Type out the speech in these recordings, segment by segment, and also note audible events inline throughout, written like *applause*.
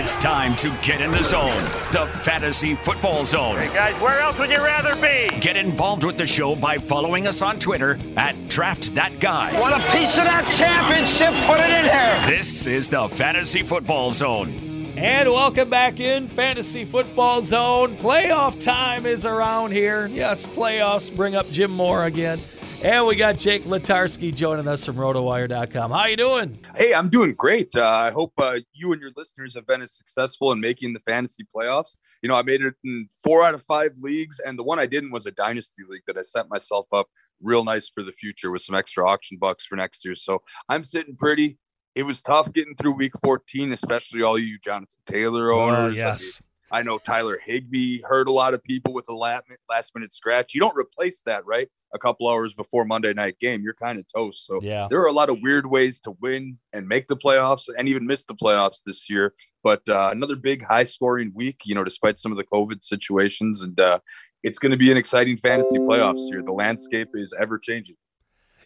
It's time to get in the zone, the fantasy football zone. Hey guys, where else would you rather be? Get involved with the show by following us on Twitter at Draft That Guy. Want a piece of that championship? Put it in here. This is the fantasy football zone. And welcome back in Fantasy Football Zone. Playoff time is around here. Yes, playoffs bring up Jim Moore again. And we got Jake Letarski joining us from rotowire.com. How you doing? Hey, I'm doing great. Uh, I hope uh, you and your listeners have been as successful in making the fantasy playoffs. You know, I made it in four out of five leagues, and the one I didn't was a dynasty league that I set myself up real nice for the future with some extra auction bucks for next year. So I'm sitting pretty. It was tough getting through week 14, especially all you Jonathan Taylor owners. Oh, yes. I know Tyler Higbee hurt a lot of people with a last minute scratch. You don't replace that, right? A couple hours before Monday night game, you're kind of toast. So Yeah. there are a lot of weird ways to win and make the playoffs and even miss the playoffs this year. But uh, another big high scoring week, you know, despite some of the COVID situations. And uh, it's going to be an exciting fantasy playoffs here. The landscape is ever changing.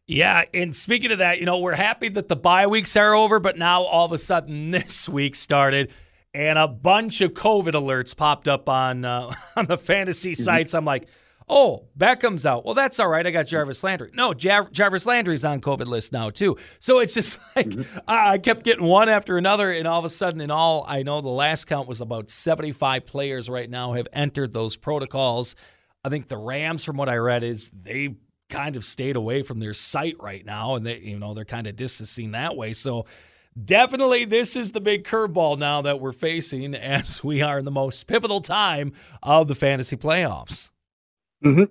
Yeah, and speaking of that, you know, we're happy that the bye weeks are over, but now all of a sudden this week started and a bunch of COVID alerts popped up on uh, *laughs* on the fantasy sites. I'm like, oh, Beckham's out. Well, that's all right. I got Jarvis Landry. No, Jar- Jarvis Landry's on COVID list now too. So it's just *laughs* like I I kept getting one after another, and all of a sudden, in all, I know the last count was about 75 players right now have entered those protocols. I think the Rams, from what I read, is they kind of stayed away from their site right now, and they, you know, they're kind of distancing that way. So definitely, this is the big curveball now that we're facing *laughs* as we are in the most pivotal time of the fantasy playoffs.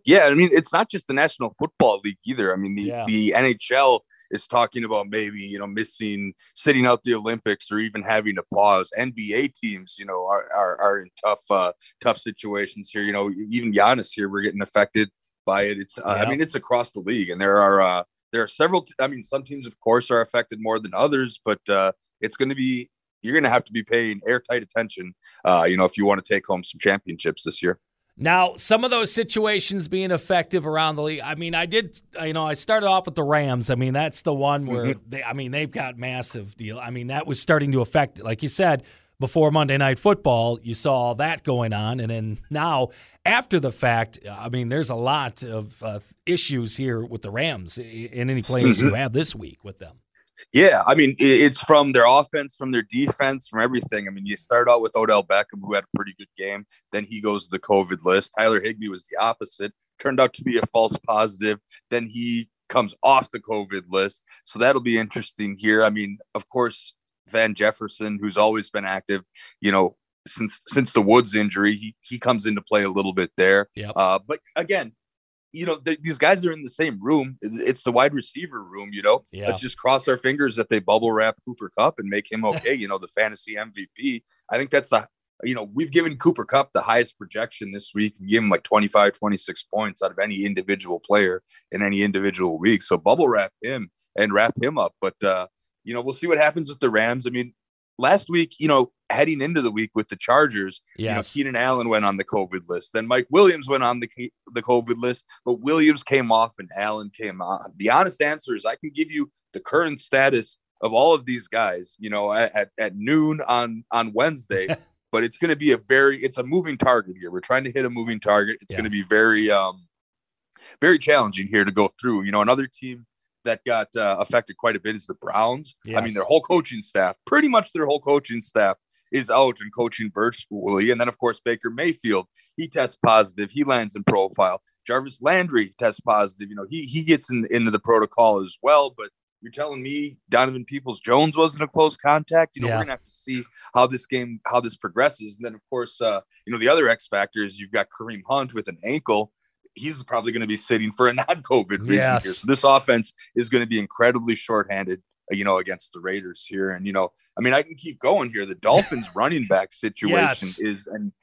Yeah, I mean, it's not just the National Football League either. I mean, the, Yeah. the NHL is talking about maybe, you know, missing, sitting out the Olympics or even having to pause. NBA teams, you know, are, are, are in tough, uh, tough situations here. You know, even Giannis here, we're getting affected by it. It's, uh, Yeah. I mean, it's across the league and there are, uh, there are several, I mean, some teams, of course, are affected more than others, but uh, it's going to be, you're going to have to be paying airtight attention, uh, you know, if you want to take home some championships this year. Now, some of those situations being effective around the league. I mean, I did, you know, I started off with the Rams. I mean, that's the one where they, I mean, they've got massive deal. I mean, that was starting to affect, like you said, before Monday Night Football, you saw all that going on. And then now, after the fact, I mean, there's a lot of uh, issues here with the Rams and any players you have this week with them. Yeah, I mean, it's from their offense, from their defense, from everything. I mean, you start out with Odell Beckham, who had a pretty good game. Then he goes to the COVID list. Tyler Higbee was the opposite, turned out to be a false positive. Then he comes off the COVID list. So that'll be interesting here. I mean, of course, Van Jefferson, who's always been active, you know, since since the Woods injury, he he comes into play a little bit there. Yep. Uh, but again, you know, th- these guys are in the same room. It's the wide receiver room, you know. Yeah. Let's just cross our fingers that they bubble wrap Cooper Kupp and make him *laughs* okay, you know, the fantasy MVP. I think that's the, you know, we've given Cooper Kupp the highest projection this week. We give him like 25, 26 points out of any individual player in any individual week. So bubble wrap him and wrap him up. But, uh, you know, we'll see what happens with the Rams. I mean, last week, you know, heading into the week with the Chargers, Yes. you know, Keenan Allen went on the COVID list. Then Mike Williams went on the the COVID list, but Williams came off and Allen came on. The honest answer is I can give you the current status of all of these guys, you know, at, at, noon on on Wednesday. *laughs* but it's going to be a very it's a moving target here. We're trying to hit a moving target. It's Yeah. going to be very um very challenging here to go through. You know, another team that got uh, affected quite a bit is the Browns. I mean, their whole coaching staff, pretty much their whole coaching staff is out and coaching virtually. And then, of course, Baker Mayfield, he tests positive. He lands in profile. Jarvis Landry tests positive. You know, he he gets in, into the protocol as well. But you're telling me Donovan Peoples Jones wasn't a close contact? You know, Yeah. we're gonna have to see how this game, how this progresses. And then, of course, uh, you know, the other X factor is you've got Kareem Hunt with an ankle. He's probably going to be sitting for a *laughs* non-COVID reason Yes. here. So this offense is going to be incredibly shorthanded uh, you know, against the Raiders here. And, you know, I mean, I can keep going here. The Dolphins *laughs* running back situation Yes. is an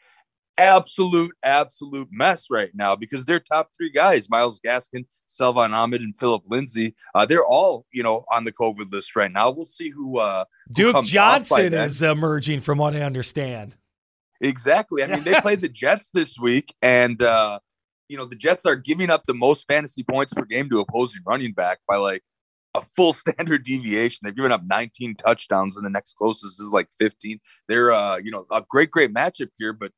absolute, absolute mess right now because their top three guys, Myles Gaskin, Salvon Ahmed, and Phillip Lindsay, uh, they're all, you know, on the COVID list right now. We'll see who, uh, who Duke by Johnson is emerging, from what I understand. Exactly. I mean, they *laughs* played the Jets this week, and uh, you know the Jets are giving up the most fantasy points per game to opposing running back by like a full *laughs* standard deviation. They've given up 19 touchdowns, and the next closest is like 15. They're, uh, you know, a great, great matchup here, but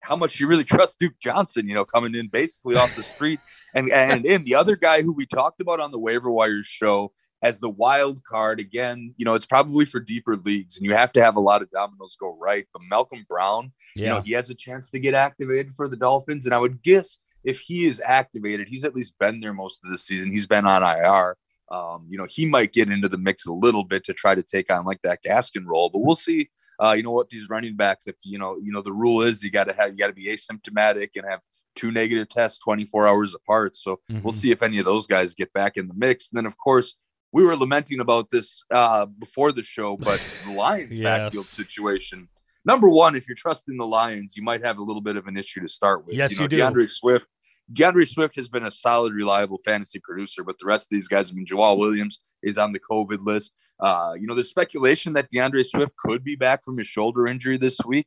how much you really trust Duke Johnson, you know, coming in basically off the street. *laughs* And and in the other guy who we talked about on the waiver wires show as the wild card, again, you know, it's probably for deeper leagues and you have to have a lot of dominoes go right. But Malcolm Brown, yeah. you know, he has a chance to get activated for the Dolphins. And I would guess if he is activated, he's at least been there most of the season. He's been on IR. Um, you know, he might get into the mix a little bit to try to take on like that Gaskin role, but we'll see uh, you know what these running backs if you know you know the rule is you got to have you got to be asymptomatic and have two negative tests 24 hours apart so mm-hmm. we'll see if any of those guys get back in the mix and then of course we were lamenting about this uh, before the show but the lions *laughs* yes. backfield situation number one if you're trusting the lions you might have a little bit of an issue to start with yes you, know, you do D'Andre swift D'Andre Swift has been a solid, reliable fantasy producer, but the rest of these guys, I mean, Jamaal Williams is on the COVID list. Uh, you know, there's speculation that D'Andre Swift could be back from his shoulder injury this week.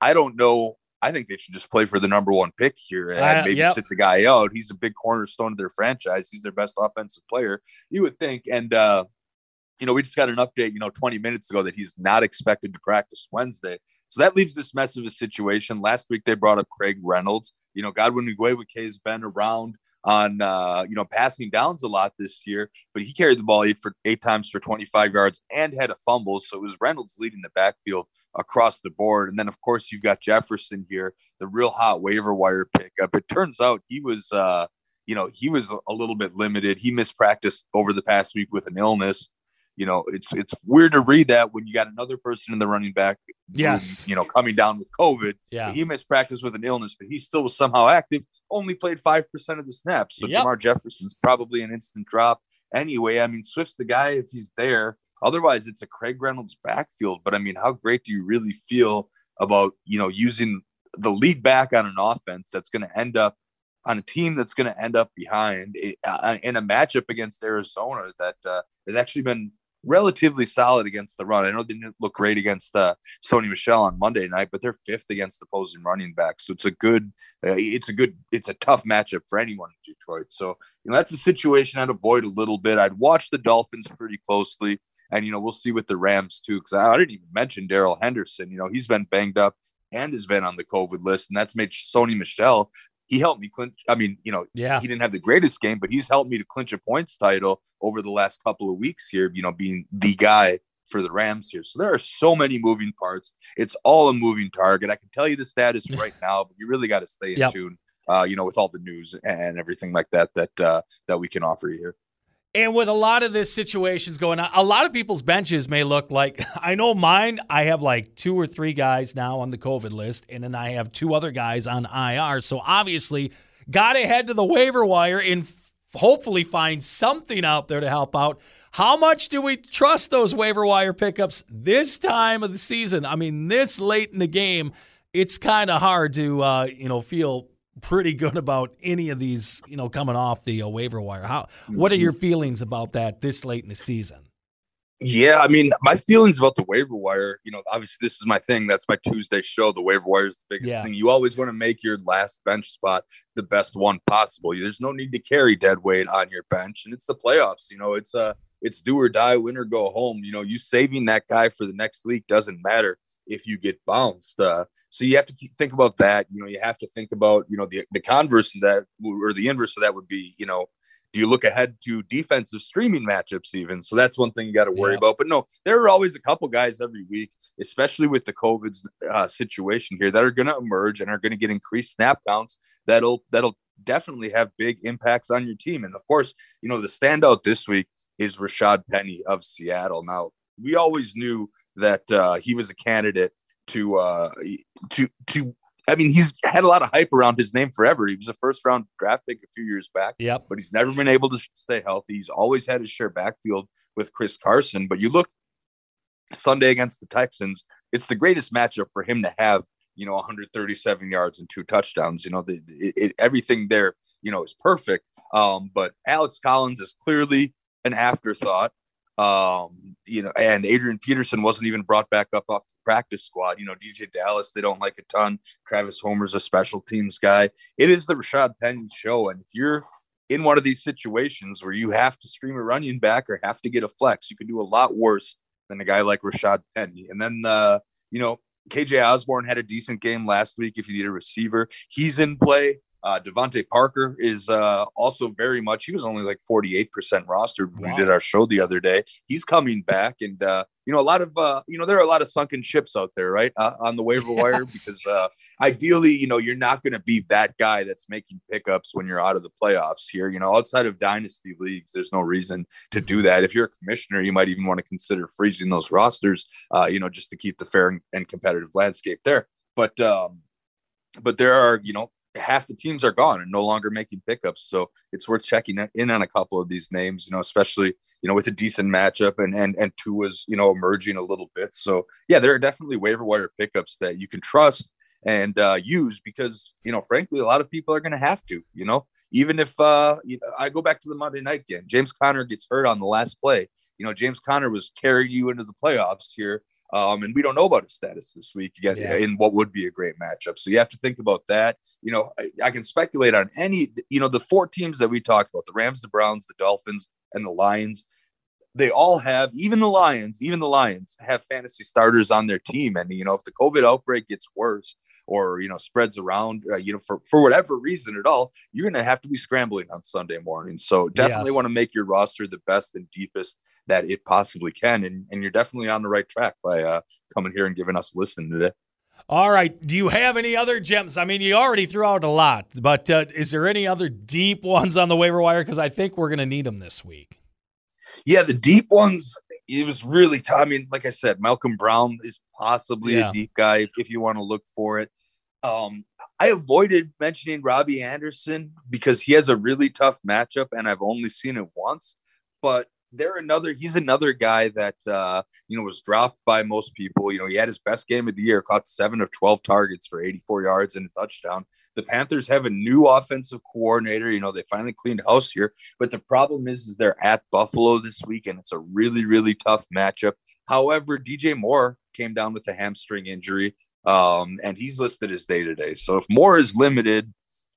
I don't know. I think they should just play for the number one pick here and uh, maybe yep. sit the guy out. He's a big cornerstone of their franchise. He's their best offensive player, you would think. And, uh, you know, we just got an update, you know, 20 minutes ago that he's not expected to practice Wednesday. So that leaves this mess of a situation. Last week they brought up Craig Reynolds. You know, Godwin Igwebuike has been around on uh, you know passing downs a lot this year, but he carried the ball eight for eight times for 25 yards and had a fumble. So it was Reynolds leading the backfield across the board. And then of course you've got Jefferson here, the real hot waiver wire pickup. It turns out he was uh, you know, he was a little bit limited. He missed practice over the past week with an illness you know, it's it's weird to read that when you got another person in the running back, yes, you know, coming down with COVID. Yeah, he missed practice with an illness, but he still was somehow active. Only played five percent of the snaps, so yep. Jermar Jefferson's probably an instant drop anyway. I mean, Swift's the guy if he's there. Otherwise, it's a Craig Reynolds backfield. But I mean, how great do you really feel about you know using the lead back on an offense that's going to end up on a team that's going to end up behind uh, in a matchup against Arizona that uh, has actually been relatively solid against the run. I know they didn't look great against uh, Sony Michel on Monday night, but they're fifth against opposing running backs. So it's a good, uh, it's a good, it's a tough matchup for anyone in Detroit. So you know that's a situation I'd avoid a little bit. I'd watch the Dolphins pretty closely, and you know we'll see with the Rams too, because I, I didn't even mention Darrell Henderson. You know he's been banged up and has been on the COVID list, and that's made Sony Michel he helped me clinch. I mean, you know, yeah, he didn't have the greatest game, but he's helped me to clinch a points title over the last couple of weeks here, you know, being the guy for the Rams here. So there are so many moving parts. It's all a moving target. I can tell you the status right now, but you really got to stay in yep. tune, uh, you know, with all the news and everything like that that uh, that we can offer you here. And with a lot of this situations going on, a lot of people's benches may look like *laughs* I know mine. I have like two or three guys now on the COVID list, and then I have two other guys on IR. So obviously, got to head to the waiver wire and hopefully find something out there to help out. How much do we trust those waiver wire pickups this time of the season? I mean, this late in the game, it's kind of hard to uh, you know feel pretty good about any of these, you know, coming off the uh, waiver wire. How? What are your mm-hmm. feelings about that this late in the season? Yeah, I mean, my feelings about the waiver wire, you know, obviously this is my thing. That's my Tuesday show. The waiver wire is the biggest yeah. thing. You always want to make your last bench spot the best one possible. There's no need to carry dead weight on your bench, and it's the playoffs. You know, it's a uh, it's do or die, win or go home. You know, you saving that guy for the next week doesn't matter if you get bounced. Uh, so you have to think about that. You know, you have to think about you know the the converse of that or the inverse of that would be you know do you look ahead to defensive streaming matchups even so that's one thing you got to worry yeah. about but no there are always a couple guys every week especially with the covid uh, situation here that are going to emerge and are going to get increased snap counts that'll that'll definitely have big impacts on your team and of course you know the standout this week is rashad penny of seattle now we always knew that uh, he was a candidate to uh, to to. I mean, he's had a lot of hype around his name forever. He was a first round draft pick a few years back. Yep. But he's never been able to stay healthy. He's always had his share backfield with Chris Carson. But you look Sunday against the Texans, it's the greatest matchup for him to have. You know, 137 yards and two touchdowns. You know, the, it, it, everything there, you know, is perfect. Um, but Alex Collins is clearly an afterthought. Um, you know, and Adrian Peterson wasn't even brought back up off the practice squad. You know, DeeJay Dallas, they don't like a ton. Travis Homer's a special teams guy. It is the Rashad Penny show. And if you're in one of these situations where you have to stream a running back or have to get a flex, you can do a lot worse than a guy like Rashad Penny. And then, uh, you know, KJ Osborn had a decent game last week. If you need a receiver, he's in play. Uh, DeVante Parker is uh, also very much. He was only like 48% rostered when wow. we did our show the other day. He's coming back, and uh, you know, a lot of uh, you know, there are a lot of sunken ships out there, right, uh, on the waiver *laughs* yes. wire because uh, ideally, you know, you're not going to be that guy that's making pickups when you're out of the playoffs here. You know, outside of dynasty leagues, there's no reason to do that. If you're a commissioner, you might even want to consider freezing those rosters, uh, you know, just to keep the fair and competitive landscape there. But um, but there are you know half the teams are gone and no longer making pickups. So it's worth checking in on a couple of these names, you know, especially, you know, with a decent matchup and and and two was, you know, emerging a little bit. So yeah, there are definitely waiver wire pickups that you can trust and uh, use because, you know, frankly, a lot of people are going to have to, you know, even if uh, you know, I go back to the Monday night game, James Conner gets hurt on the last play. You know, James Conner was carrying you into the playoffs here um, and we don't know about his status this week again yeah. in what would be a great matchup. So you have to think about that. You know, I, I, can speculate on any, you know, the four teams that we talked about the Rams, the Browns, the Dolphins, and the Lions. They all have, even the Lions, even the Lions have fantasy starters on their team. And, you know, if the COVID outbreak gets worse, or you know spreads around uh, you know for, for whatever reason at all you're going to have to be scrambling on sunday morning so definitely yes. want to make your roster the best and deepest that it possibly can. And, and you're definitely on the right track by uh, coming here and giving us a listen today. All right. Do you have any other gems? I mean, you already threw out a lot, but uh, is there any other deep ones on the waiver wire? Because I think we're going to need them this week. Yeah, the deep ones. It was really tough. I mean, like I said, Malcolm Brown is possibly yeah. a deep guy if, if you want to look for it. Um, I avoided mentioning Robbie Anderson because he has a really tough matchup, and I've only seen it once. But they're another he's another guy that uh you know was dropped by most people you know he had his best game of the year caught seven of 12 targets for 84 yards and a touchdown the panthers have a new offensive coordinator you know they finally cleaned house here but the problem is, is they're at buffalo this week and it's a really really tough matchup however dj moore came down with a hamstring injury um and he's listed as day to day so if moore is limited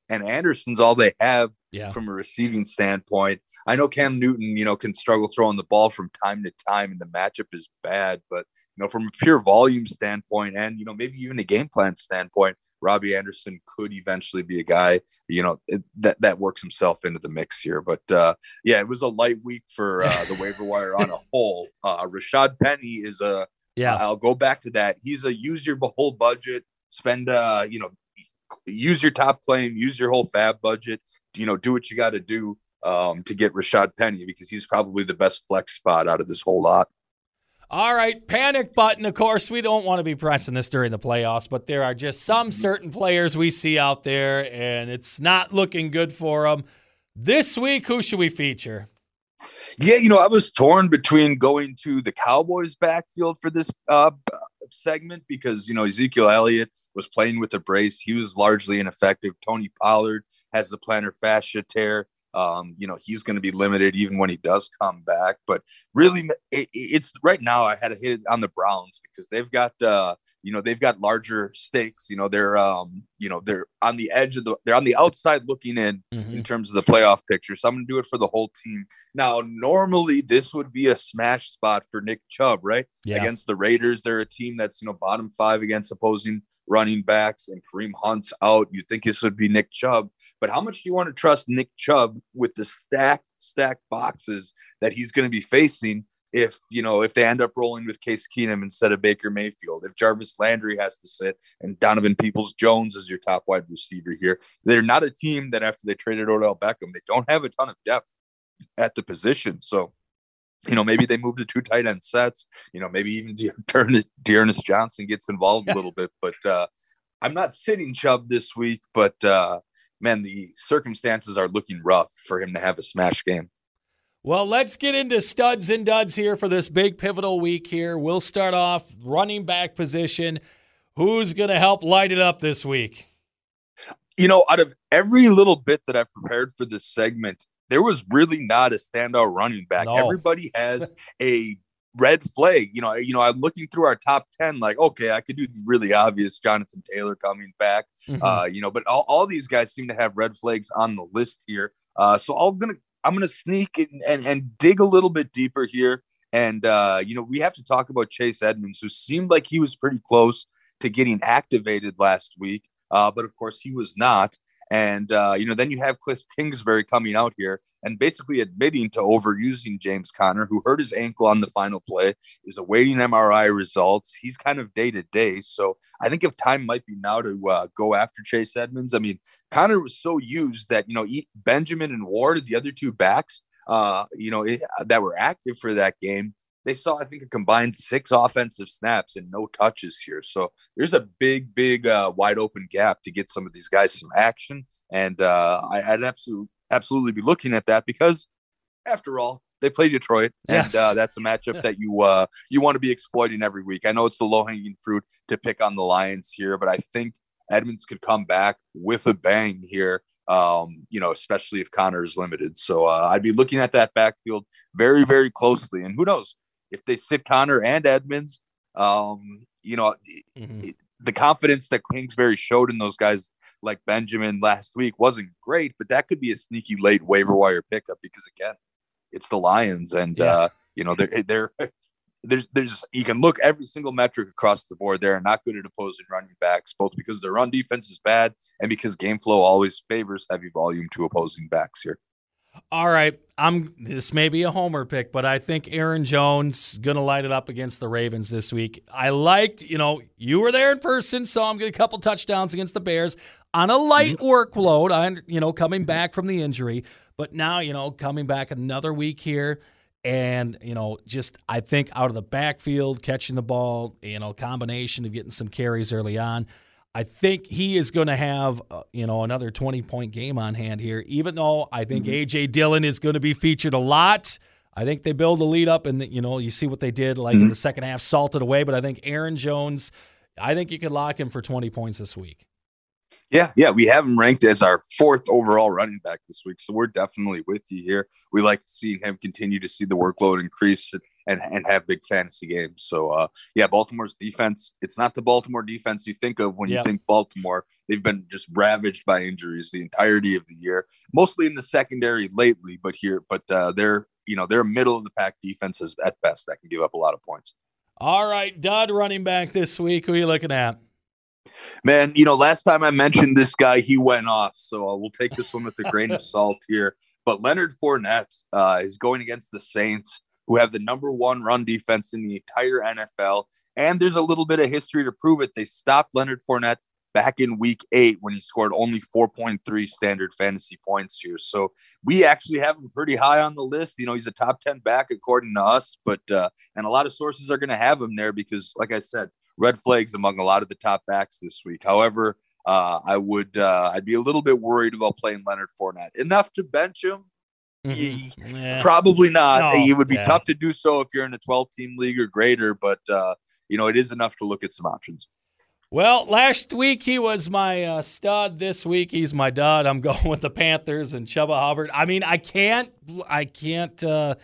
and Anderson's all they have yeah. from a receiving standpoint. I know Cam Newton, you know, can struggle throwing the ball from time to time, and the matchup is bad. But you know, from a pure volume standpoint, and you know, maybe even a game plan standpoint, Robbie Anderson could eventually be a guy, you know, that that works himself into the mix here. But uh, yeah, it was a light week for uh, the waiver wire on a *laughs* whole. Uh, Rashad Penny is a yeah. I'll go back to that. He's a use your whole budget, spend uh, you know, use your top claim, use your whole FAAB budget, you know, do what you got to do um, to get Rashad Penny because he's probably the best flex spot out of this whole lot. All right, panic button. Of course, we don't want to be pressing this during the playoffs, but there are just some certain players we see out there, and it's not looking good for them. This week, who should we feature? Yeah, you know, I was torn between going to the Cowboys backfield for this uh, segment because you know Ezekiel Elliott was playing with a brace. He was largely ineffective. Tony Pollard has the plantar fascia tear. Um, you know he's going to be limited even when he does come back. But really, it, it's right now. I had to hit it on the Browns because they've got uh, you know they've got larger stakes you know they're um you know they're on the edge of the they're on the outside looking in mm-hmm. in terms of the playoff picture so i'm gonna do it for the whole team now normally this would be a smash spot for nick chubb right yeah. against the raiders they're a team that's you know bottom five against opposing running backs and Kareem Hunt's out. You think this would be Nick Chubb, but how much do you want to trust Nick Chubb with the stack stack boxes that he's going to be facing if you know if they end up rolling with Case Keenum instead of Baker Mayfield, if Jarvis Landry has to sit and Donovan Peoples Jones is your top wide receiver here, they're not a team that after they traded Odell Beckham, they don't have a ton of depth at the position. So, you know, maybe they move to two tight end sets. You know, maybe even *laughs* D'Ernest Johnson gets involved a little bit. But uh, I'm not sitting Chubb this week, but uh, man, the circumstances are looking rough for him to have a smash game. Well, let's get into studs and duds here for this big pivotal week here. We'll start off running back position. Who's going to help light it up this week? You know, out of every little bit that I've prepared for this segment, there was really not a standout running back. No. Everybody has *laughs* a red flag. You know, you know, I'm looking through our top 10, like, okay, I could do the really obvious Jonathan Taylor coming back. Mm-hmm. Uh, you know, but all, all these guys seem to have red flags on the list here. Uh, so I'm gonna I'm gonna sneak and, and and dig a little bit deeper here. And uh, you know, we have to talk about Chase Edmonds, who seemed like he was pretty close to getting activated last week, uh, but of course he was not. And uh, you know, then you have Cliff Kingsbury coming out here and basically admitting to overusing James Conner, who hurt his ankle on the final play, is awaiting MRI results. He's kind of day to day. So I think if time might be now to uh, go after Chase Edmonds. I mean, Conner was so used that you know Benjamin and Ward, the other two backs, uh, you know, it, that were active for that game they saw, I think, a combined six offensive snaps and no touches here. So there's a big, big, uh, wide open gap to get some of these guys some action. And uh, I, would absolutely, absolutely be looking at that because, after all, they play Detroit, yes. and uh, that's a matchup that you uh, you want to be exploiting every week. I know it's the low hanging fruit to pick on the Lions here, but I think Edmonds could come back with a bang here um, you know, especially if Conner is limited. So uh, I'd be looking at that backfield very, very closely. And who knows, if they sit Conner and Edmonds, um, you know, mm-hmm. the confidence that Kingsbury showed in those guys like Benjamin last week wasn't great, but that could be a sneaky late waiver wire pickup because again, it's the Lions, and yeah. uh, you know they're they're there's there's you can look every single metric across the board. They're not good at opposing running backs, both because their run defense is bad and because game flow always favors heavy volume to opposing backs here. All right, I'm. This may be a homer pick, but I think Aaron Jones gonna light it up against the Ravens this week. I liked, you know, you were there in person, so I'm getting a couple touchdowns against the Bears on a light mm-hmm. workload. I, you know, coming back from the injury, but now, you know, coming back another week here, and you know, just I think out of the backfield, catching the ball, you know, combination of getting some carries early on. I think he is going to have, uh, you know, another 20 point game on hand here, even though I think mm-hmm. A.J. Dillon is going to be featured a lot. I think they build a lead up and, you know, you see what they did like mm-hmm. in the second half, salted away. But I think Aaron Jones, I think you could lock him for 20 points this week. Yeah, yeah, we have him ranked as our fourth overall running back this week, so we're definitely with you here. We like seeing him continue to see the workload increase and, and have big fantasy games. So, uh, yeah, Baltimore's defense, it's not the Baltimore defense you think of when yep. you think Baltimore. They've been just ravaged by injuries the entirety of the year, mostly in the secondary lately, but here, but uh, they're, you know, they're middle of the pack defenses at best that can give up a lot of points. All right, Dud running back this week. Who are you looking at? Man, you know, last time I mentioned this guy, he went off. So uh, we'll take this one with a grain of *laughs* salt here. But Leonard Fournette uh, is going against the Saints who have the number one run defense in the entire NFL. And there's a little bit of history to prove it. They stopped Leonard Fournette back in week eight when he scored only 4.3 standard fantasy points here. So we actually have him pretty high on the list. You know, he's a top 10 back according to us, but, uh, and a lot of sources are going to have him there because, like I said, red flags among a lot of the top backs this week. However, uh, I would, uh, I'd be a little bit worried about playing Leonard Fournette enough to bench him Mm-hmm. Yeah. Probably not. No. It would be yeah. tough to do so if you're in a 12 team league or greater, but uh, you know it is enough to look at some options. Well, last week he was my uh, stud. This week he's my dud. I'm *laughs* going with the Panthers and Chuba Hubbard. I mean, I can't, I can't, uh,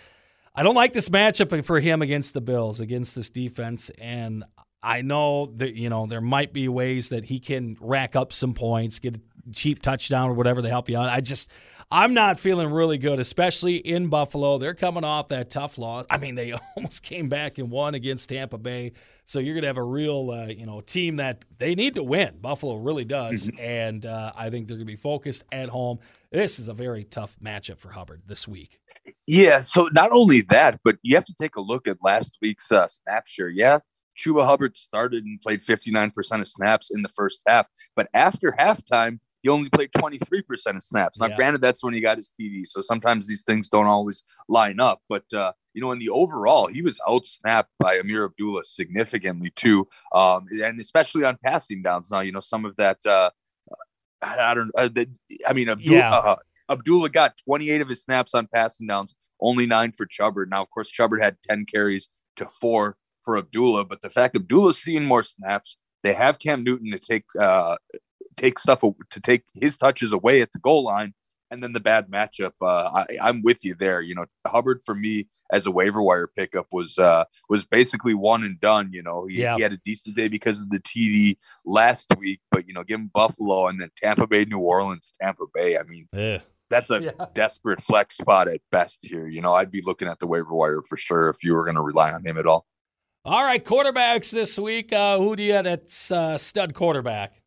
I don't like this matchup for him against the Bills, against this defense. And I know that, you know, there might be ways that he can rack up some points, get a cheap touchdown or whatever to help you out. I just, I'm not feeling really good, especially in Buffalo. They're coming off that tough loss. I mean, they *laughs* almost came back and won against Tampa Bay. So you're going to have a real, uh, you know, team that they need to win. Buffalo really does, mm-hmm. and uh, I think they're going to be focused at home. This is a very tough matchup for Hubbard this week. Yeah. So not only that, but you have to take a look at last week's uh, snap share. Yeah, Chuba Hubbard started and played 59% of snaps in the first half, but after halftime he only played 23% of snaps. Now, yeah. granted, that's when he got his TD. So sometimes these things don't always line up. But, uh, you know, in the overall, he was outsnapped by Ameer Abdullah significantly, too. Um, and especially on passing downs. Now, you know, some of that, uh, I don't uh, the, I mean, Abdullah, yeah. uh, Abdullah got 28 of his snaps on passing downs, only nine for Chubbard. Now, of course, Chubbard had 10 carries to four for Abdullah. But the fact Abdullah's seeing more snaps, they have Cam Newton to take uh, take stuff to take his touches away at the goal line. And then the bad matchup, uh, I, am with you there. You know, Hubbard for me as a waiver wire pickup was uh, was basically one and done. You know, he, yeah. he had a decent day because of the TD last week, but you know, give him Buffalo and then Tampa Bay, New Orleans, Tampa Bay. I mean, yeah that's a Yeah. desperate flex spot at best here. You know, I'd be looking at the waiver wire for sure if you were going to rely on him at all. All right, quarterbacks this week. Uh, who do you have that's uh, stud quarterback?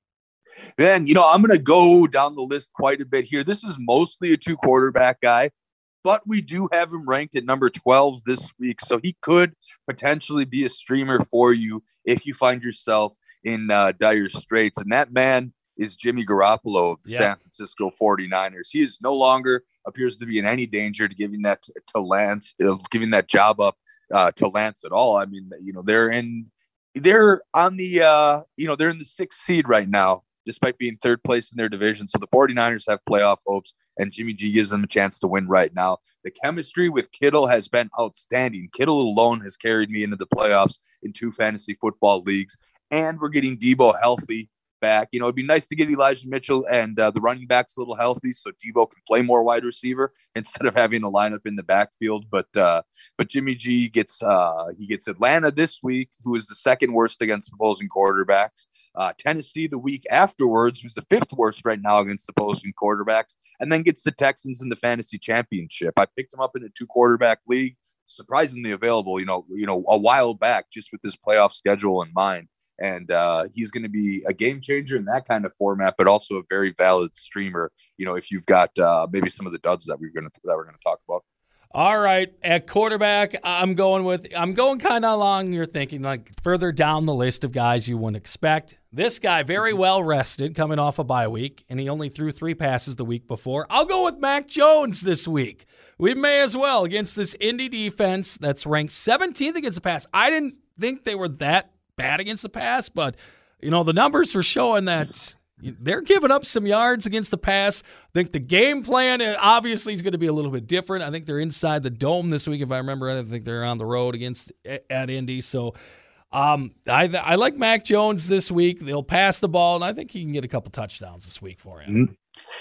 Man, you know, I'm going to go down the list quite a bit here. This is mostly a two quarterback guy, but we do have him ranked at number 12 this week. So he could potentially be a streamer for you if you find yourself in uh, dire straits. And that man is Jimmy Garoppolo of the Yeah. San Francisco 49ers. He is no longer appears to be in any danger to giving that to, to Lance, giving that job up uh, to Lance at all. I mean, you know, they're in, they're on the, uh, you know, they're in the sixth seed right now, despite being third place in their division. So the 49ers have playoff hopes, and Jimmy G gives them a chance to win right now. The chemistry with Kittle has been outstanding. Kittle alone has carried me into the playoffs in two fantasy football leagues, and we're getting Deebo healthy back. You know, it'd be nice to get Elijah Mitchell and uh, the running backs a little healthy so Deebo can play more wide receiver *laughs* instead of having a lineup in the backfield. But uh, but Jimmy G gets uh, he gets Atlanta this week, who is the second worst against opposing quarterbacks. Uh, Tennessee the week afterwards, who's the fifth worst right now against opposing quarterbacks, and then gets the Texans in the fantasy championship. I picked him up in a two quarterback league, surprisingly available. You know, you know, a while back, just with this playoff schedule in mind. And uh, he's going to be a game changer in that kind of format, but also a very valid streamer. You know, if you've got uh, maybe some of the duds that we're going to that we're going to talk about. All right, at quarterback, I'm going with I'm going kind of along you're thinking like further down the list of guys you wouldn't expect. This guy very mm-hmm. well rested coming off a bye week and he only threw 3 passes the week before. I'll go with Mac Jones this week. We may as well against this Indy defense that's ranked 17th against the pass. I didn't think they were that bad against the pass, but you know, the numbers are showing that they're giving up some yards against the pass. I think the game plan uh, obviously is going to be a little bit different. I think they're inside the dome this week, if I remember right. I think they're on the road against at Indy. So um, I I like Mac Jones this week. They'll pass the ball, and I think he can get a couple touchdowns this week for him.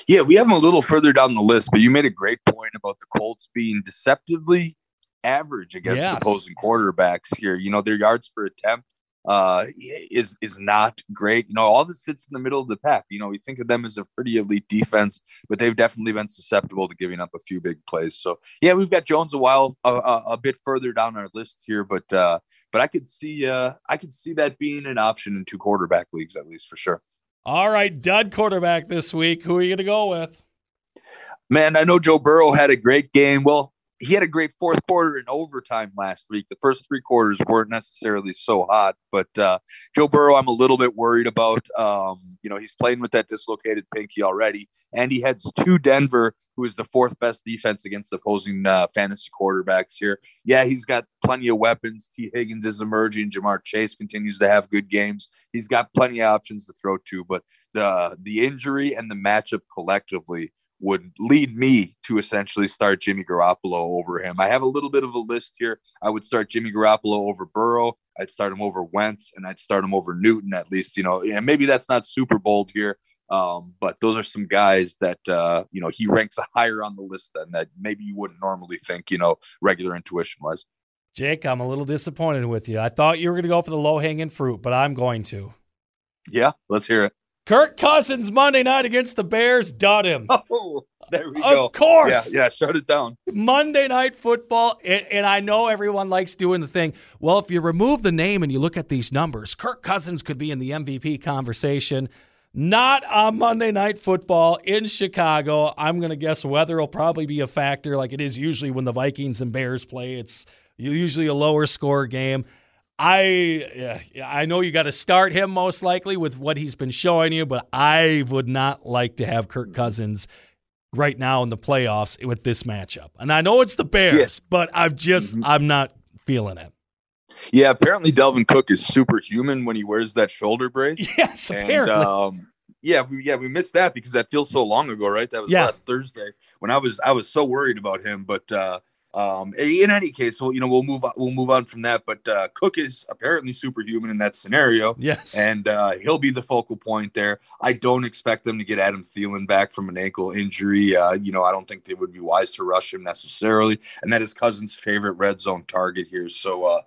Yeah, we have him a little further down the list, but you made a great point about the Colts being deceptively average against Yes. opposing quarterbacks here. You know, their yards per attempt uh is is not great. You know, all this sits in the middle of the pack. You know, we think of them as a pretty elite defense, but they've definitely been susceptible to giving up a few big plays. So yeah, we've got Jones a while a, a, a bit further down our list here, but uh but I could see uh I could see that being an option in two quarterback leagues at least for sure. All right, dud quarterback this week. Who are you going to go with? Man, I know Joe Burrow had a great game. Well, he had a great fourth quarter in overtime last week. The first three quarters weren't necessarily so hot, but uh, Joe Burrow, I'm a little bit worried about. Um, you know, he's playing with that dislocated pinky already, and he heads to Denver, who is the fourth best defense against opposing uh, fantasy quarterbacks here. Yeah, he's got plenty of weapons. Tee Higgins is emerging. Ja'Marr Chase continues to have good games. He's got plenty of options to throw to, but the the injury and the matchup collectively would lead me to essentially start Jimmy Garoppolo over him. I have a little bit of a list here. I would start Jimmy Garoppolo over Burrow. I'd start him over Wentz, and I'd start him over Newton at least. You know, and maybe that's not super bold here, um, but those are some guys that uh, you know he ranks higher on the list than that maybe you wouldn't normally think. You know, regular intuition wise. Jake, I'm a little disappointed with you. I thought you were going to go for the low hanging fruit, but I'm going to. Yeah, let's hear it. Kirk Cousins Monday night against the Bears, dud him. *laughs* Oh, there we go. Of course. Yeah, yeah. Shut it down. Monday Night Football, and, and I know everyone likes doing the thing. Well, if you remove the name and you look at these numbers, Kirk Cousins could be in the MVP conversation. Not on Monday Night Football in Chicago. I'm going to guess weather will probably be a factor, like it is usually when the Vikings and Bears play. It's usually a lower score game. I yeah, I know you got to start him most likely with what he's been showing you, but I would not like to have Kirk Cousins right now in the playoffs with this matchup. And I know it's the Bears, but I'm just I'm not feeling it. Yeah, apparently Dalvin Cook is superhuman when he wears that shoulder brace. *laughs* Yes, And, apparently. um, yeah, we yeah we missed that because that feels so long ago, right? That was Yeah. last Thursday when I was I was so worried about him. But uh, um, in any case, well, you know, we'll move on, we'll move on from that. But uh, Cook is apparently superhuman in that scenario. yes. And uh, he'll be the focal point there. I don't expect them to get Adam Thielen back from an ankle injury. Uh, you know, I don't think it would be wise to rush him necessarily. And that is Cousins' favorite red zone target here. So, uh,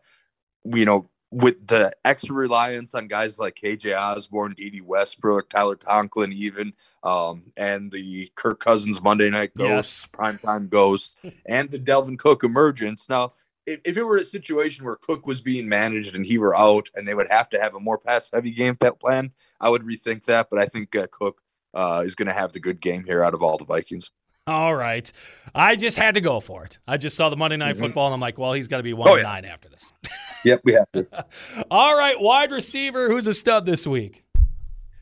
you know, with the extra reliance on guys like KJ Osborn, Dede Westbrook, Tyler Conklin, even, um, and the Kirk Cousins Monday Night Ghost, yes. Primetime Ghost, *laughs* and the Dalvin Cook emergence. Now, if, if it were a situation where Cook was being managed and he were out and they would have to have a more pass heavy game plan, I would rethink that. But I think uh, Cook uh, is going to have the good game here out of all the Vikings. All right. I just had to go for it. I just saw the Monday Night mm-hmm. Football, and I'm like, well, he's got to be one oh, yeah. nine after this. *laughs* yep, we have to. *laughs* All right, wide receiver. Who's a stud this week?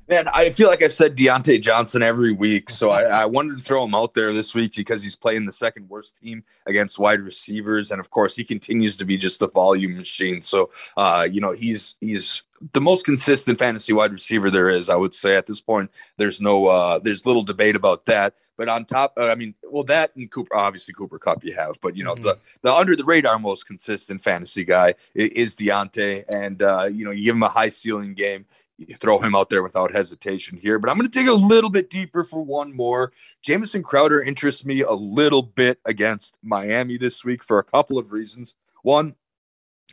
Man, I feel like I've said Diontae Johnson every week, so I, *laughs* I, wanted to throw him out there this week because he's playing the second worst team against wide receivers, and of course, he continues to be just a volume machine. So, uh, you know, he's he's the most consistent fantasy wide receiver there is. I would say at this point, there's no uh, there's little debate about that. But on top, uh, I mean, well, that and Cooper, obviously Cooper Kupp, you have, but you know, mm-hmm. the the under the radar most consistent fantasy guy is, is Diontae, and uh, you know, you give him a high ceiling game you throw him out there without hesitation here. But I'm going to dig a little bit deeper for one more. Jamison Crowder interests me a little bit against Miami this week for a couple of reasons. One,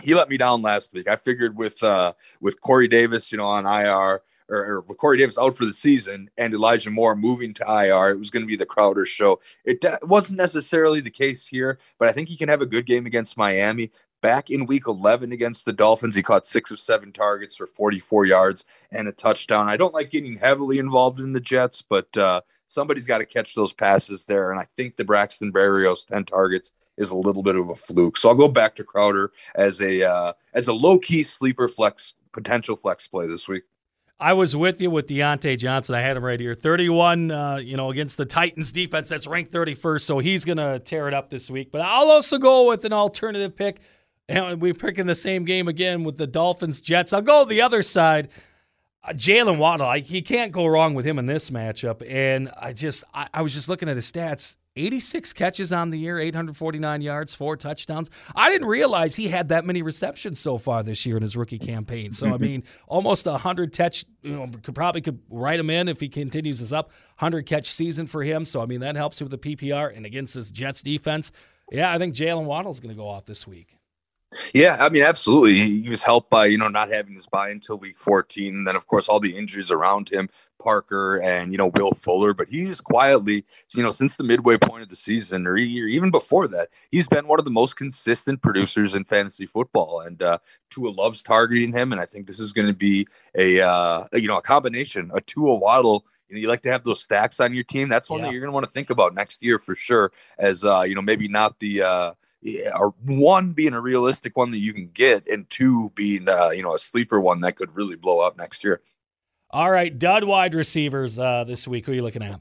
he let me down last week. I figured with uh, with Corey Davis, you know, on IR or, or with Corey Davis out for the season and Elijah Moore moving to IR, it was going to be the Crowder show. It wasn't necessarily the case here, but I think he can have a good game against Miami. Back in week 11 against the Dolphins, he caught six of seven targets for 44 yards and a touchdown. I don't like getting heavily involved in the Jets, but uh, somebody's got to catch those passes there. And I think the Braxton Berrios 10 targets is a little bit of a fluke. So I'll go back to Crowder as a uh, as a low key sleeper flex potential flex play this week. I was with you with Diontae Johnson. I had him right here. 31, uh, you know, against the Titans defense that's ranked 31st, so he's going to tear it up this week. But I'll also go with an alternative pick. And we're picking the same game again with the Dolphins Jets. I'll go the other side. Uh, Jaylen Waddle, I, he can't go wrong with him in this matchup. And I just, I, I, was just looking at his stats 86 catches on the year, 849 yards, four touchdowns. I didn't realize he had that many receptions so far this year in his rookie campaign. So, I *laughs* mean, almost a 100 catch, you know, could probably could write him in if he continues this up. 100 catch season for him. So, I mean, that helps with the PPR and against this Jets defense. Yeah, I think Jaylen Waddle's going to go off this week. Yeah, I mean, absolutely. He was helped by you know not having his bye until week 14, and then of course all the injuries around him, Parker and you know Will Fuller. But he's quietly, you know, since the midway point of the season, or even before that, he's been one of the most consistent producers in fantasy football. And uh, Tua loves targeting him, and I think this is going to be a uh, you know a combination, a Tua Waddle you know, you like to have those stacks on your team. That's one yeah. that you're going to want to think about next year for sure. As uh, you know, maybe not the uh, or one being a realistic one that you can get, and two being uh, you know a sleeper one that could really blow up next year. All right, dud wide receivers uh, this week. Who are you looking at?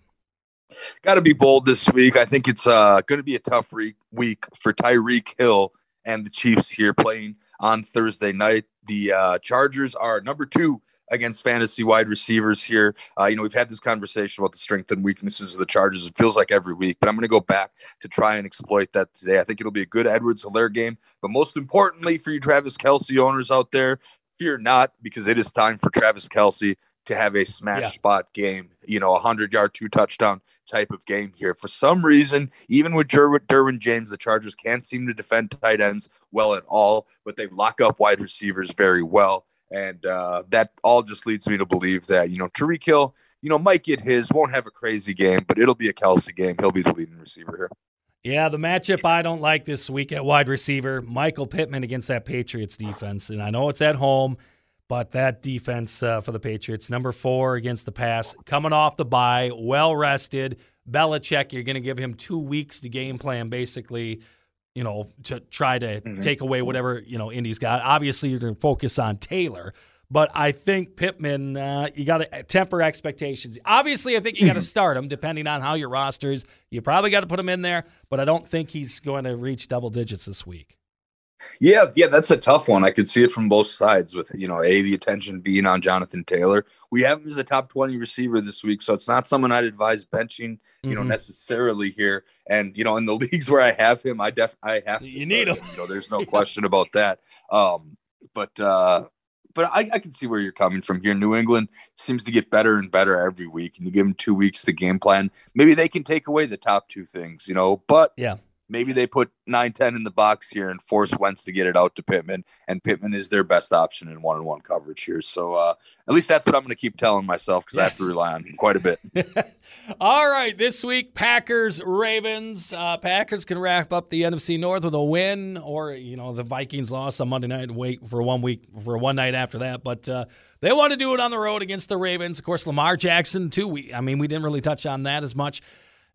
Got to be bold this week. I think it's uh, going to be a tough re- week for Tyreek Hill and the Chiefs here playing on Thursday night. The uh, Chargers are number two against fantasy wide receivers here. Uh, you know, we've had this conversation about the strength and weaknesses of the Chargers. It feels like every week, but I'm going to go back to try and exploit that today. I think it'll be a good Edwards Helaire game. But most importantly, for you Travis Kelce owners out there, fear not because it is time for Travis Kelce to have a smash yeah. spot game, you know, a 100 yard, two touchdown type of game here. For some reason, even with Derwin James, the Chargers can't seem to defend tight ends well at all, but they lock up wide receivers very well. And uh, that all just leads me to believe that, you know, Tyreek Hill, you know, might get his, won't have a crazy game, but it'll be a Kelce game. He'll be the leading receiver here. Yeah, the matchup I don't like this week at wide receiver, Michael Pittman against that Patriots defense. And I know it's at home, but that defense uh, for the Patriots, number four against the pass, coming off the bye, well rested. Belichick, you're going to give him two weeks to game plan, basically you know, to try to mm-hmm. take away whatever, you know, Indy's got. Obviously, you're going to focus on Taylor, but I think Pittman, uh, you got to temper expectations. Obviously, I think you got to mm-hmm. start him depending on how your rosters. You probably got to put him in there, but I don't think he's going to reach double digits this week. Yeah, yeah, that's a tough one. I could see it from both sides with, you know, A, the attention being on Jonathan Taylor. We have him as a top 20 receiver this week, so it's not someone I'd advise benching, you mm-hmm. know, necessarily here. And, you know, in the *laughs* leagues where I have him, I def I have to You need him. him. You know, there's no *laughs* question about that. Um, but uh but I, I can see where you're coming from here. New England seems to get better and better every week, and you give them two weeks to game plan. Maybe they can take away the top two things, you know. But yeah, maybe they put 9-10 in the box here and force Wentz to get it out to Pittman, and Pittman is their best option in one-on-one coverage here. So uh, at least that's what I'm going to keep telling myself because yes. I have to rely on him quite a bit. *laughs* All right, this week Packers Ravens. Uh, Packers can wrap up the NFC North with a win, or you know the Vikings lost on Monday night and wait for one week for one night after that, but. Uh, they want to do it on the road against the Ravens. Of course, Lamar Jackson too. We, I mean, we didn't really touch on that as much.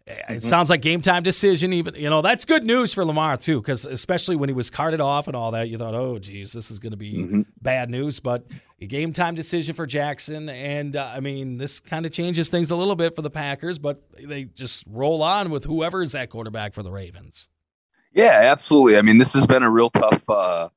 It mm-hmm. sounds like game time decision. Even you know that's good news for Lamar too, because especially when he was carted off and all that, you thought, oh, geez, this is going to be mm-hmm. bad news. But a game time decision for Jackson, and uh, I mean, this kind of changes things a little bit for the Packers, but they just roll on with whoever is that quarterback for the Ravens. Yeah, absolutely. I mean, this has been a real tough, uh,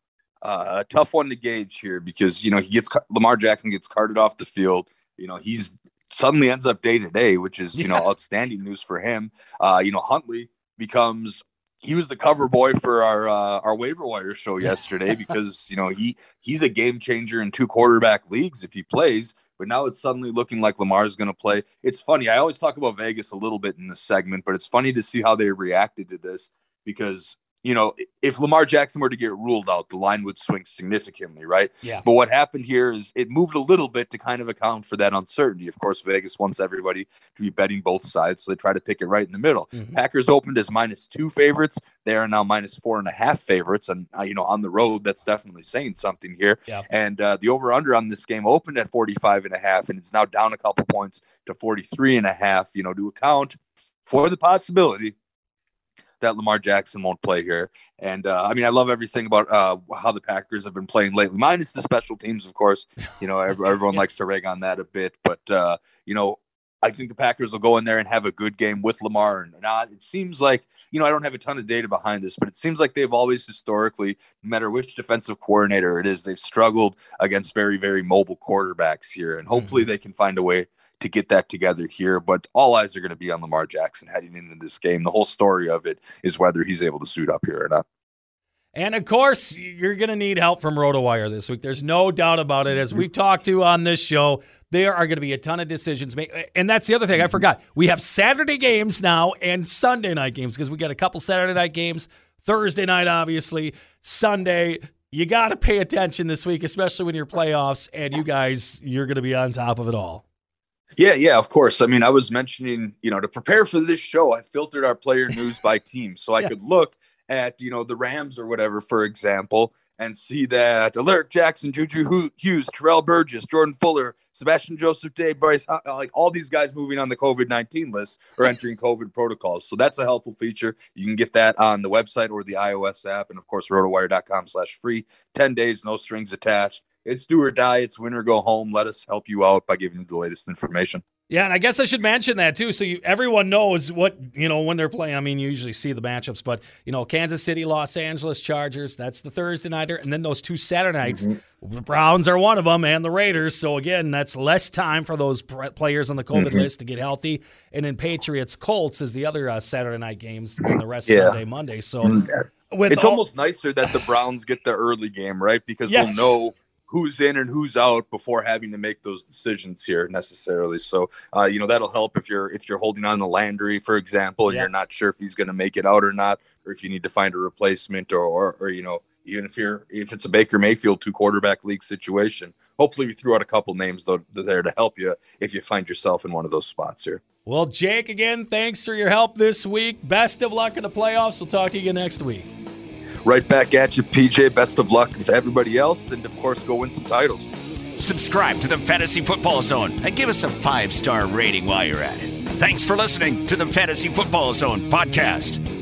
uh, a tough one to gauge here because you know he gets Lamar Jackson gets carted off the field. You know he's suddenly ends up day to day, which is you know outstanding news for him. Uh, you know Huntley becomes he was the cover boy for our uh, our waiver wire show yesterday *laughs* because you know he he's a game changer in two quarterback leagues if he plays. But now it's suddenly looking like Lamar's going to play. It's funny. I always talk about Vegas a little bit in this segment, but it's funny to see how they reacted to this because you know, if Lamar Jackson were to get ruled out, the line would swing significantly, right? Yeah. But what happened here is it moved a little bit to kind of account for that uncertainty. Of course, Vegas wants everybody to be betting both sides, so they try to pick it right in the middle. Mm-hmm. Packers opened as minus two favorites. They are now minus four and a half favorites, and uh, you know, on the road, that's definitely saying something here. Yeah. And uh, the over/under on this game opened at 45 and a half, and it's now down a couple points to 43 and a half. You know, to account for the possibility that Lamar Jackson won't play here. And uh, I mean, I love everything about uh, how the Packers have been playing lately, minus the special teams, of course. You know, *laughs* everyone likes to rag on that a bit, but uh, you know, I think the Packers will go in there and have a good game with Lamar and not. It seems like, you know, I don't have a ton of data behind this, but it seems like they've always historically, no matter which defensive coordinator it is, they've struggled against very, very mobile quarterbacks here. And hopefully mm-hmm. they can find a way to get that together here. But all eyes are going to be on Lamar Jackson heading into this game. The whole story of it is whether he's able to suit up here or not. And of course, you're going to need help from RotoWire this week. There's no doubt about it. As we've talked to on this show, there are going to be a ton of decisions made. And that's the other thing I mm-hmm. forgot. We have Saturday games now and Sunday night games because we got a couple Saturday night games, Thursday night, obviously, Sunday. You got to pay attention this week, especially when you're playoffs and you guys, you're going to be on top of it all. Yeah, yeah, of course. I mean, I was mentioning, you know, to prepare for this show, I filtered our player news by team so I yeah. could look at, you know, the Rams or whatever, for example, and see that Alaric Jackson, Juju Hughes, Terrell Burgess, Jordan Fuller, Sebastian Joseph Day, Bryce, like all these guys moving on the COVID 19 list are entering COVID protocols. So that's a helpful feature. You can get that on the website or the iOS app. And of course, rotowire.com slash free. 10 days, no strings attached it's do or die. It's win or go home. Let us help you out by giving you the latest information. Yeah, and I guess I should mention that too, so you, everyone knows what you know when they're playing. I mean, you usually see the matchups, but you know, Kansas City, Los Angeles Chargers. That's the Thursday nighter, and then those two Saturday nights. Mm-hmm. The Browns are one of them, and the Raiders. So again, that's less time for those players on the COVID mm-hmm. list to get healthy. And then Patriots, Colts is the other uh, Saturday night games, and the rest yeah. Sunday, Monday. So. Mm-hmm. it's all- almost nicer that the Browns get the early game, right? Because yes. we'll know who's in and who's out before having to make those decisions here necessarily. So, uh, you know, that'll help if you're if you're holding on to Landry, for example, and yeah. you're not sure if he's going to make it out or not, or if you need to find a replacement, or, or or you know, even if you're if it's a Baker Mayfield two quarterback league situation. Hopefully, we threw out a couple names though there to help you if you find yourself in one of those spots here. Well, Jake, again, thanks for your help this week. Best of luck in the playoffs. We'll talk to you again next week right back at you, PJ. Best of luck to everybody else, and of course, go win some titles. Subscribe to the Fantasy Football Zone and give us a five star rating while you're at it. Thanks for listening to the Fantasy Football Zone podcast.